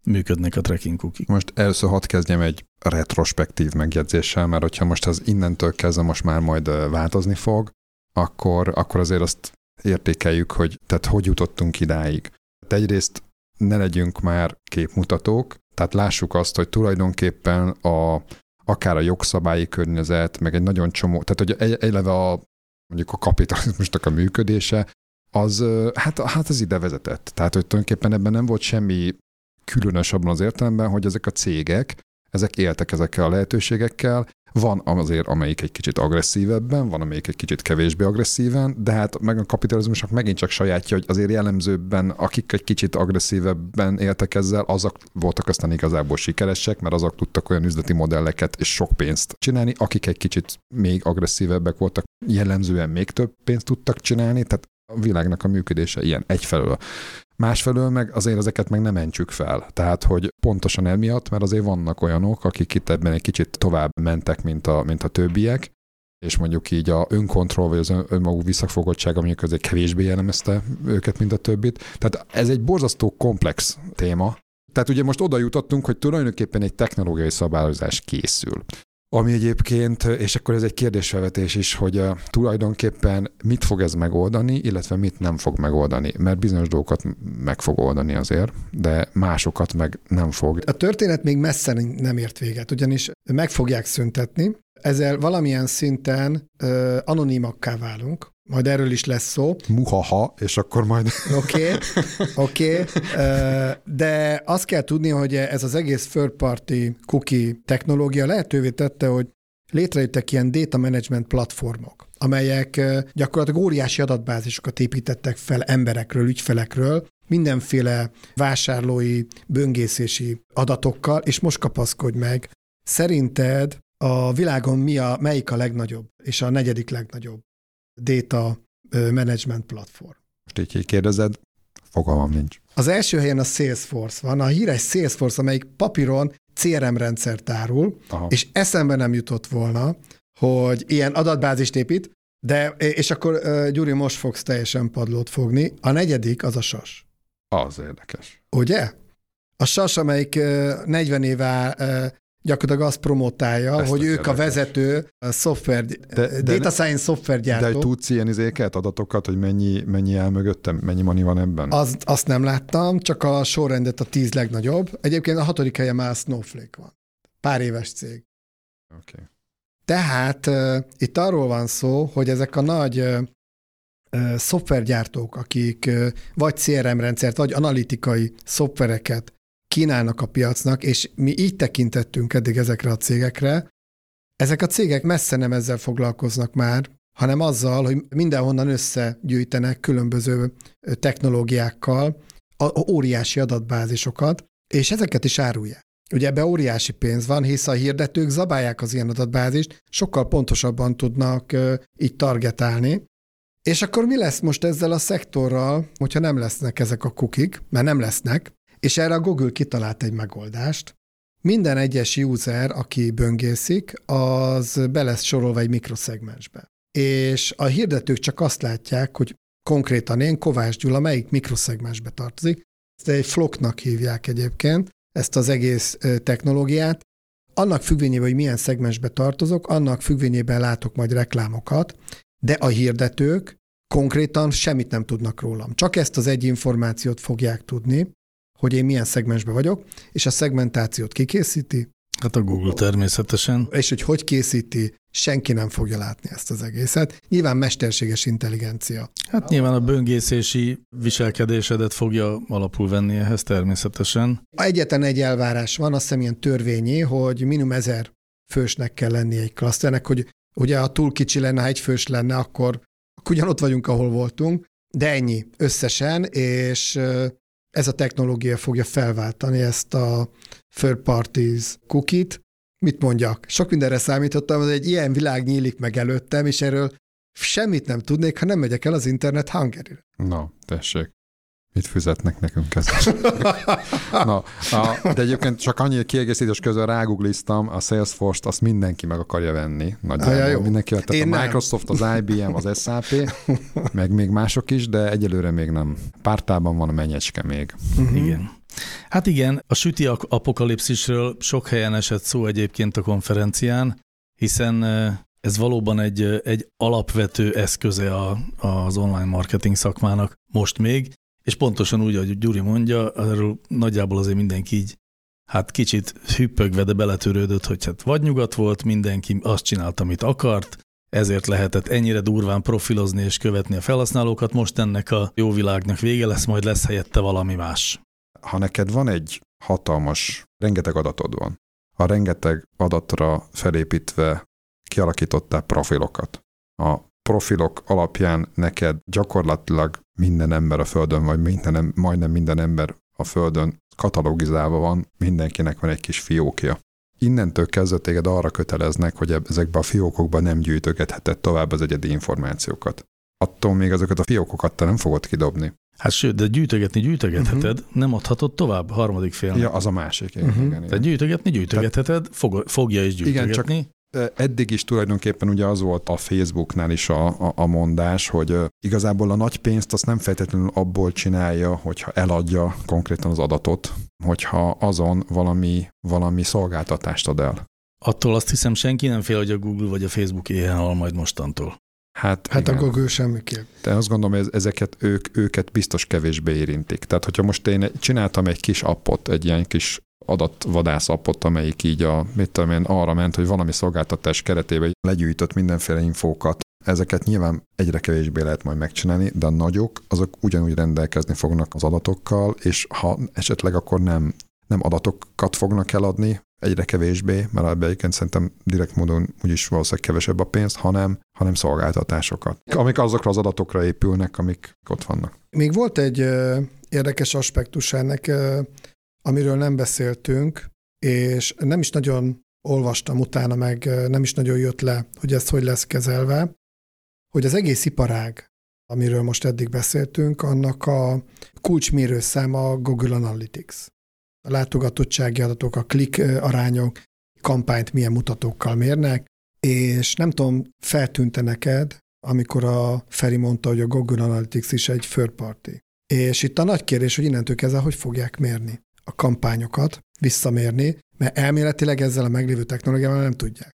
működnek a tracking cookie. Most először hadd kezdjem egy retrospektív megjegyzéssel, mert hogyha most ez innentől kezdve most már majd változni fog, akkor, akkor azért azt értékeljük, hogy tehát hogy jutottunk idáig. Tehát egyrészt ne legyünk már képmutatók, tehát lássuk azt, hogy tulajdonképpen a, akár a jogszabályi környezet, meg egy nagyon csomó, tehát hogy eleve a, mondjuk a kapitalizmusnak a működése, az, hát, hát az ide vezetett. Tehát, hogy tulajdonképpen ebben nem volt semmi különös abban az értelemben, hogy ezek a cégek, ezek éltek ezekkel a lehetőségekkel, van azért, amelyik egy kicsit agresszívebben, van amelyik egy kicsit kevésbé agresszíven, de hát meg a kapitalizmusnak megint csak sajátja, hogy azért jellemzőbben, akik egy kicsit agresszívebben éltek ezzel, azok voltak aztán igazából sikeresek, mert azok tudtak olyan üzleti modelleket és sok pénzt csinálni, akik egy kicsit még agresszívebbek voltak, jellemzően még több pénzt tudtak csinálni, tehát a világnak a működése ilyen egyfelől. Másfelől meg azért ezeket meg nem mentsük fel. Tehát, hogy pontosan emiatt, mert azért vannak olyanok, akik itt ebben egy kicsit tovább mentek, mint a, mint a többiek, és mondjuk így a önkontroll, vagy az ön- önmaguk visszafogottsága mondjuk azért kevésbé jellemezte őket, mint a többit. Tehát ez egy borzasztó komplex téma. Tehát ugye most oda jutottunk, hogy tulajdonképpen egy technológiai szabályozás készül. Ami egyébként, és akkor ez egy kérdésfelvetés is, hogy uh, tulajdonképpen mit fog ez megoldani, illetve mit nem fog megoldani. Mert bizonyos dolgokat meg fog oldani azért, de másokat meg nem fog. A történet még messze nem ért véget, ugyanis meg fogják szüntetni, ezzel valamilyen szinten ö, anonimakká válunk, majd erről is lesz szó, Muhaha, és akkor majd Oké, *laughs* oké, ö, de azt kell tudni, hogy ez az egész third party cookie technológia lehetővé tette, hogy létrejöttek ilyen data management platformok, amelyek gyakorlatilag óriási adatbázisokat építettek fel emberekről, ügyfelekről, mindenféle vásárlói, böngészési adatokkal, és most kapaszkodj meg. Szerinted a világon mi a, melyik a legnagyobb, és a negyedik legnagyobb data management platform? most így, így kérdezed, fogalmam nincs. Az első helyen a Salesforce van, a híres Salesforce, amelyik papíron CRM rendszert árul, Aha. és eszembe nem jutott volna, hogy ilyen adatbázist épít, De, és akkor Gyuri, most fogsz teljesen padlót fogni. A negyedik az a sas. Az érdekes. Ugye? A SAS, amelyik uh, 40 éve gyakorlatilag azt promotálja, Ezt hogy ők érdekes. a vezető a szoftver, de, de, data science szoftvergyártó. De tudsz ilyen izéket, adatokat, hogy mennyi, mennyi el mögöttem, mennyi mani van ebben? Az, azt nem láttam, csak a sorrendet a tíz legnagyobb. Egyébként a hatodik helye már Snowflake van. Pár éves cég. Oké. Okay. Tehát uh, itt arról van szó, hogy ezek a nagy uh, szoftvergyártók, akik uh, vagy CRM rendszert, vagy analitikai szoftvereket kínálnak a piacnak, és mi így tekintettünk eddig ezekre a cégekre, ezek a cégek messze nem ezzel foglalkoznak már, hanem azzal, hogy mindenhonnan összegyűjtenek különböző technológiákkal a óriási adatbázisokat, és ezeket is árulják. Ugye ebbe óriási pénz van, hisz a hirdetők zabálják az ilyen adatbázist, sokkal pontosabban tudnak így targetálni. És akkor mi lesz most ezzel a szektorral, hogyha nem lesznek ezek a kukik, mert nem lesznek, és erre a Google kitalált egy megoldást. Minden egyes user, aki böngészik, az be lesz sorolva egy mikroszegmensbe. És a hirdetők csak azt látják, hogy konkrétan én, Kovács Gyula, melyik mikroszegmensbe tartozik. Ezt egy floknak hívják egyébként, ezt az egész technológiát. Annak függvényében, hogy milyen szegmensbe tartozok, annak függvényében látok majd reklámokat, de a hirdetők konkrétan semmit nem tudnak rólam. Csak ezt az egy információt fogják tudni, hogy én milyen szegmensben vagyok, és a szegmentációt kikészíti. Hát a Google természetesen. És hogy hogy készíti, senki nem fogja látni ezt az egészet. Nyilván mesterséges intelligencia. Hát nyilván a böngészési viselkedésedet fogja alapul venni ehhez természetesen. Egyetlen egy elvárás van, azt hiszem ilyen törvényi, hogy minimum ezer fősnek kell lenni egy klaszternek, hogy ugye ha túl kicsi lenne, ha egy fős lenne, akkor, akkor ugyanott vagyunk, ahol voltunk, de ennyi összesen, és ez a technológia fogja felváltani ezt a third parties cookie-t. Mit mondjak? Sok mindenre számítottam, hogy egy ilyen világ nyílik meg előttem, és erről semmit nem tudnék, ha nem megyek el az internet hungary Na, tessék. Mit fizetnek nekünk ezt? *laughs* Na, a, de egyébként csak annyi kiegészítés közben rágugliztam, a Salesforce-t azt mindenki meg akarja venni. Nagyjából ah, jó. mindenki, tehát Én a Microsoft, nem. az IBM, az SAP, meg még mások is, de egyelőre még nem. Pártában van a menyecske még. Uh-huh. Igen. Hát igen, a süti apokalipszisről sok helyen esett szó egyébként a konferencián, hiszen ez valóban egy, egy alapvető eszköze a, az online marketing szakmának most még, és pontosan úgy, ahogy Gyuri mondja, arról nagyjából azért mindenki így, hát kicsit hüppögve, de beletörődött, hogy hát vagy nyugat volt, mindenki azt csinált, amit akart, ezért lehetett ennyire durván profilozni és követni a felhasználókat, most ennek a jó világnak vége lesz, majd lesz helyette valami más. Ha neked van egy hatalmas, rengeteg adatod van, a rengeteg adatra felépítve kialakítottál profilokat. A profilok alapján neked gyakorlatilag minden ember a Földön, vagy minden, majdnem minden ember a Földön katalogizálva van, mindenkinek van egy kis fiókja. Innentől kezdve téged arra köteleznek, hogy ezekbe a fiókokba nem gyűjtögetheted tovább az egyedi információkat. Attól még azokat a fiókokat te nem fogod kidobni. Hát sőt, de gyűjtögetni gyűjtögetheted, uh-huh. nem adhatod tovább harmadik félnek. Ja, az a másik. Igen, uh-huh. igen, igen. Tehát gyűjtögetni gyűjtögetheted, fog, fogja is gyűjtögetni. Igen, csak eddig is tulajdonképpen ugye az volt a Facebooknál is a, a, a mondás, hogy igazából a nagy pénzt azt nem feltétlenül abból csinálja, hogyha eladja konkrétan az adatot, hogyha azon valami, valami szolgáltatást ad el. Attól azt hiszem senki nem fél, hogy a Google vagy a Facebook éhen hal majd mostantól. Hát, hát igen. a Google semmiképp. De azt gondolom, hogy ezeket ők, őket biztos kevésbé érintik. Tehát, hogyha most én csináltam egy kis appot, egy ilyen kis adatvadász appot, amelyik így a, mit tudom én, arra ment, hogy valami szolgáltatás keretében legyűjtött mindenféle infókat. Ezeket nyilván egyre kevésbé lehet majd megcsinálni, de a nagyok azok ugyanúgy rendelkezni fognak az adatokkal, és ha esetleg akkor nem, nem adatokat fognak eladni, egyre kevésbé, mert ebbe egyébként szerintem direkt módon úgyis valószínűleg kevesebb a pénz, hanem, hanem szolgáltatásokat, amik azokra az adatokra épülnek, amik ott vannak. Még volt egy érdekes aspektus ennek, amiről nem beszéltünk, és nem is nagyon olvastam utána, meg nem is nagyon jött le, hogy ez hogy lesz kezelve, hogy az egész iparág, amiről most eddig beszéltünk, annak a kulcsmérőszáma a Google Analytics. A látogatottsági adatok, a klik arányok, kampányt milyen mutatókkal mérnek, és nem tudom, feltűnte neked amikor a Feri mondta, hogy a Google Analytics is egy third party. És itt a nagy kérdés, hogy innentől kezdve hogy fogják mérni a kampányokat, visszamérni, mert elméletileg ezzel a meglévő technológiával nem tudják.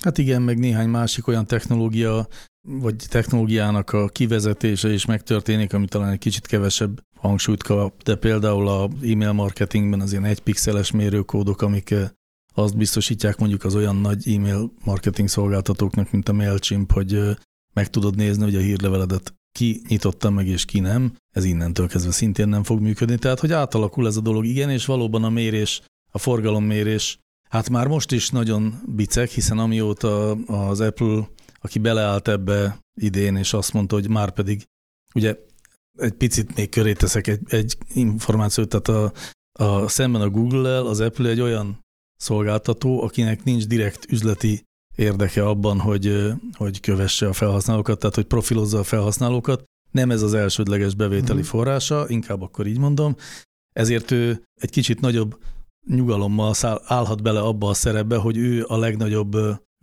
Hát igen, meg néhány másik olyan technológia, vagy technológiának a kivezetése is megtörténik, ami talán egy kicsit kevesebb hangsúlyt kap, de például a e-mail marketingben az ilyen egypixeles mérőkódok, amik eh, azt biztosítják mondjuk az olyan nagy e-mail marketing szolgáltatóknak, mint a MailChimp, hogy eh, meg tudod nézni, hogy a hírleveledet ki nyitotta meg és ki nem, ez innentől kezdve szintén nem fog működni. Tehát, hogy átalakul ez a dolog, igen, és valóban a mérés, a forgalommérés, hát már most is nagyon bicek, hiszen amióta az Apple, aki beleállt ebbe idén, és azt mondta, hogy már pedig, ugye egy picit még köré teszek egy, egy információt, tehát a, a szemben a Google-el az Apple egy olyan szolgáltató, akinek nincs direkt üzleti érdeke abban, hogy, hogy kövesse a felhasználókat, tehát hogy profilozza a felhasználókat. Nem ez az elsődleges bevételi uh-huh. forrása, inkább akkor így mondom. Ezért ő egy kicsit nagyobb nyugalommal állhat bele abba a szerepbe, hogy ő a legnagyobb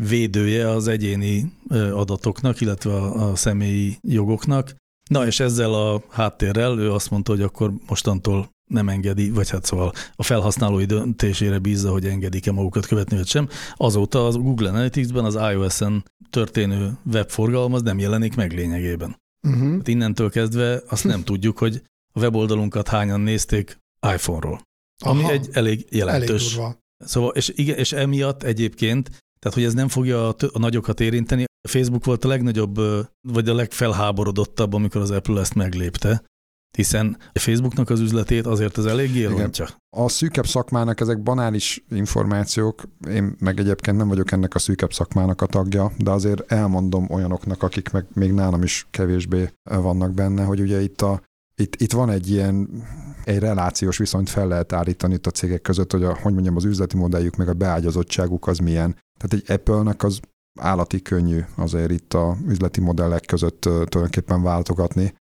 védője az egyéni adatoknak, illetve a, a személyi jogoknak. Na és ezzel a háttérrel ő azt mondta, hogy akkor mostantól nem engedi, vagy hát szóval a felhasználói döntésére bízza, hogy engedik-e magukat követni, vagy sem. Azóta az Google Analytics-ben az iOS-en történő webforgalom az nem jelenik meg lényegében. Uh-huh. Hát innentől kezdve azt nem tudjuk, hogy a weboldalunkat hányan nézték iPhone-ról. Ami Aha. egy elég jelentős. Elég szóval, és, igen, és emiatt egyébként, tehát hogy ez nem fogja a, a nagyokat érinteni, Facebook volt a legnagyobb, vagy a legfelháborodottabb, amikor az Apple ezt meglépte, hiszen a Facebooknak az üzletét azért az eléggé rontja. A szűkebb szakmának ezek banális információk, én meg egyébként nem vagyok ennek a szűkebb szakmának a tagja, de azért elmondom olyanoknak, akik meg még nálam is kevésbé vannak benne, hogy ugye itt, a, itt, itt van egy ilyen egy relációs viszonyt fel lehet állítani itt a cégek között, hogy a, hogy mondjam, az üzleti modelljük meg a beágyazottságuk az milyen. Tehát egy Apple-nek az állati könnyű azért itt a üzleti modellek között tulajdonképpen váltogatni,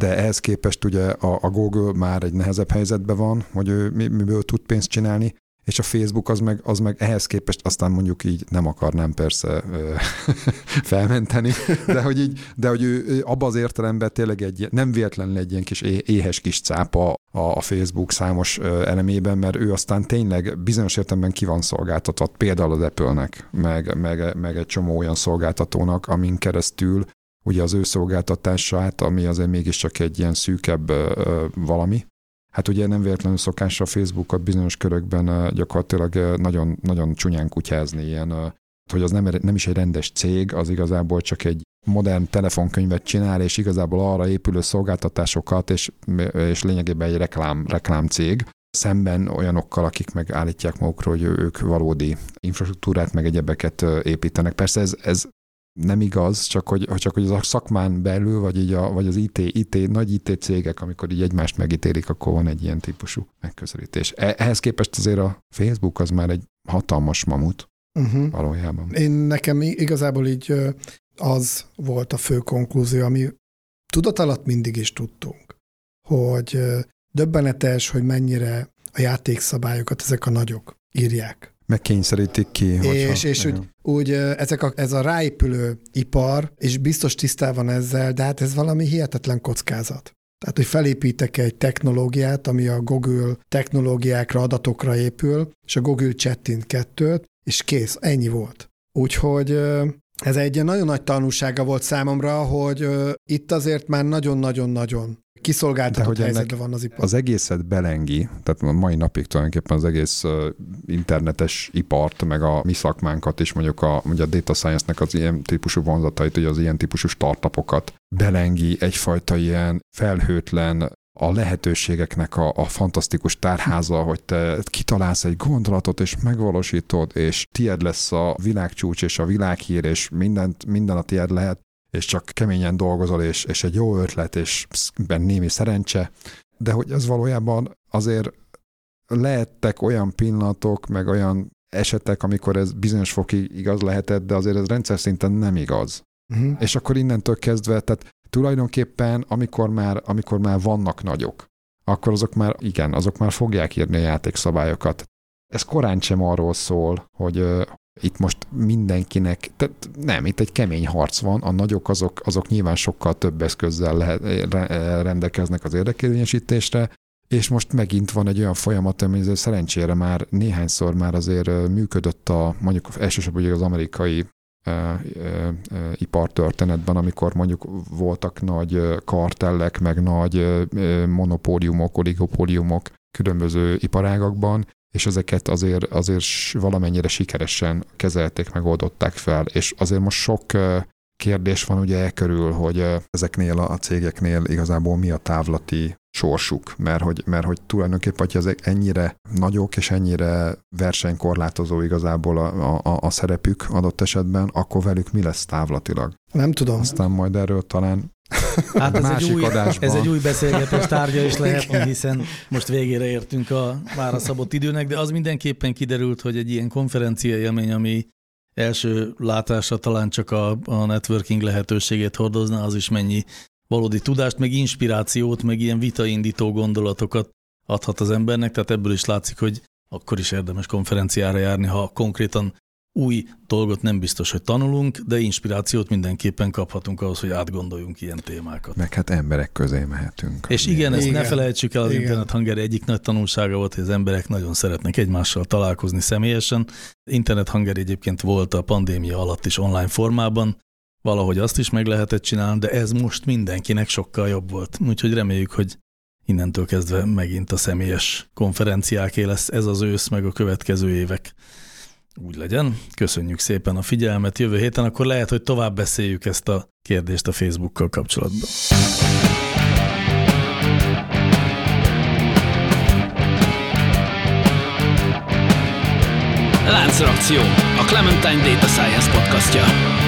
de ehhez képest ugye a, a Google már egy nehezebb helyzetben van, hogy ő miből tud pénzt csinálni, és a Facebook az meg, az meg ehhez képest aztán mondjuk így nem akarnám persze ö, *laughs* felmenteni, de hogy, így, de hogy ő abban az értelemben tényleg egy, nem véletlenül egy ilyen kis éhes kis cápa a, a Facebook számos elemében, mert ő aztán tényleg bizonyos értelemben ki van szolgáltatva, például az Apple-nek, meg, meg, meg egy csomó olyan szolgáltatónak, amin keresztül ugye az ő szolgáltatását, ami azért mégiscsak egy ilyen szűkebb valami, Hát ugye nem véletlenül szokás a Facebookot bizonyos körökben gyakorlatilag nagyon, nagyon csúnyán kutyázni, ilyen, hogy az nem, nem is egy rendes cég, az igazából csak egy modern telefonkönyvet csinál, és igazából arra épülő szolgáltatásokat, és, és lényegében egy reklám, reklám cég, szemben olyanokkal, akik meg állítják magukról, hogy ők valódi infrastruktúrát, meg egyebeket építenek. Persze ez, ez nem igaz, csak hogy, csak hogy az a szakmán belül, vagy, így a, vagy az IT, IT, nagy IT cégek, amikor így egymást megítélik, akkor van egy ilyen típusú megközelítés. E, ehhez képest azért a Facebook az már egy hatalmas mamut uh-huh. valójában. Én nekem igazából így az volt a fő konklúzió, ami tudat alatt mindig is tudtunk, hogy döbbenetes, hogy mennyire a játékszabályokat ezek a nagyok írják megkényszerítik ki. És, és úgy, úgy ezek a, ez a ráépülő ipar, és biztos tisztában ezzel, de hát ez valami hihetetlen kockázat. Tehát, hogy felépítek egy technológiát, ami a Google technológiákra, adatokra épül, és a Google Chat kettőt, és kész, ennyi volt. Úgyhogy ez egy nagyon nagy tanulsága volt számomra, hogy itt azért már nagyon-nagyon-nagyon kiszolgáltatott helyzetben van az ipar. Az egészet belengi, tehát a mai napig tulajdonképpen az egész internetes ipart, meg a mi szakmánkat is, mondjuk a, mondjuk a data science-nek az ilyen típusú vonzatait, ugye az ilyen típusú startupokat belengi egyfajta ilyen felhőtlen a lehetőségeknek a, a fantasztikus tárháza, hogy te kitalálsz egy gondolatot, és megvalósítod, és tied lesz a világcsúcs, és a világhír, és mindent, minden a tied lehet, és csak keményen dolgozol, és, és egy jó ötlet, és némi szerencse, de hogy ez valójában azért lehettek olyan pillanatok, meg olyan esetek, amikor ez bizonyos fokig igaz lehetett, de azért ez rendszer szinten nem igaz. Uh-huh. És akkor innentől kezdve, tehát tulajdonképpen amikor már, amikor már vannak nagyok, akkor azok már, igen, azok már fogják írni a játékszabályokat. Ez korán sem arról szól, hogy, itt most mindenkinek, tehát nem, itt egy kemény harc van, a nagyok azok, azok nyilván sokkal több eszközzel lehet, rendelkeznek az érdekérvényesítésre, és most megint van egy olyan folyamat, ami szerencsére már néhányszor már azért működött a, mondjuk elsősorban az amerikai ipartörténetben, amikor mondjuk voltak nagy kartellek, meg nagy monopóliumok, oligopóliumok különböző iparágakban, és ezeket azért, azért valamennyire sikeresen kezelték, megoldották fel, és azért most sok kérdés van ugye e körül, hogy ezeknél a cégeknél igazából mi a távlati sorsuk, mert hogy, mert hogy tulajdonképpen, hogy ezek ennyire nagyok és ennyire versenykorlátozó igazából a, a, a szerepük adott esetben, akkor velük mi lesz távlatilag? Nem tudom. Aztán majd erről talán Hát ez *laughs* egy, új, ez egy új beszélgetés tárgya is lehet, hiszen most végére értünk a már a szabott időnek, de az mindenképpen kiderült, hogy egy ilyen konferencia élmény, ami első látásra talán csak a, a networking lehetőségét hordozna, az is mennyi valódi tudást, meg inspirációt, meg ilyen vitaindító gondolatokat adhat az embernek, tehát ebből is látszik, hogy akkor is érdemes konferenciára járni, ha konkrétan új dolgot nem biztos, hogy tanulunk, de inspirációt mindenképpen kaphatunk ahhoz, hogy átgondoljunk ilyen témákat. Meg hát emberek közé mehetünk. És igen, ezt igen. ne felejtsük el, az igen. Internet Hanger egyik nagy tanulsága volt, hogy az emberek nagyon szeretnek egymással találkozni személyesen. Internet Hanger egyébként volt a pandémia alatt is online formában, valahogy azt is meg lehetett csinálni, de ez most mindenkinek sokkal jobb volt. Úgyhogy reméljük, hogy innentől kezdve megint a személyes konferenciáké lesz ez az ősz, meg a következő évek. Úgy legyen. Köszönjük szépen a figyelmet. Jövő héten akkor lehet, hogy tovább beszéljük ezt a kérdést a Facebookkal kapcsolatban. Láncreakció, a Clementine Data Science podcastja.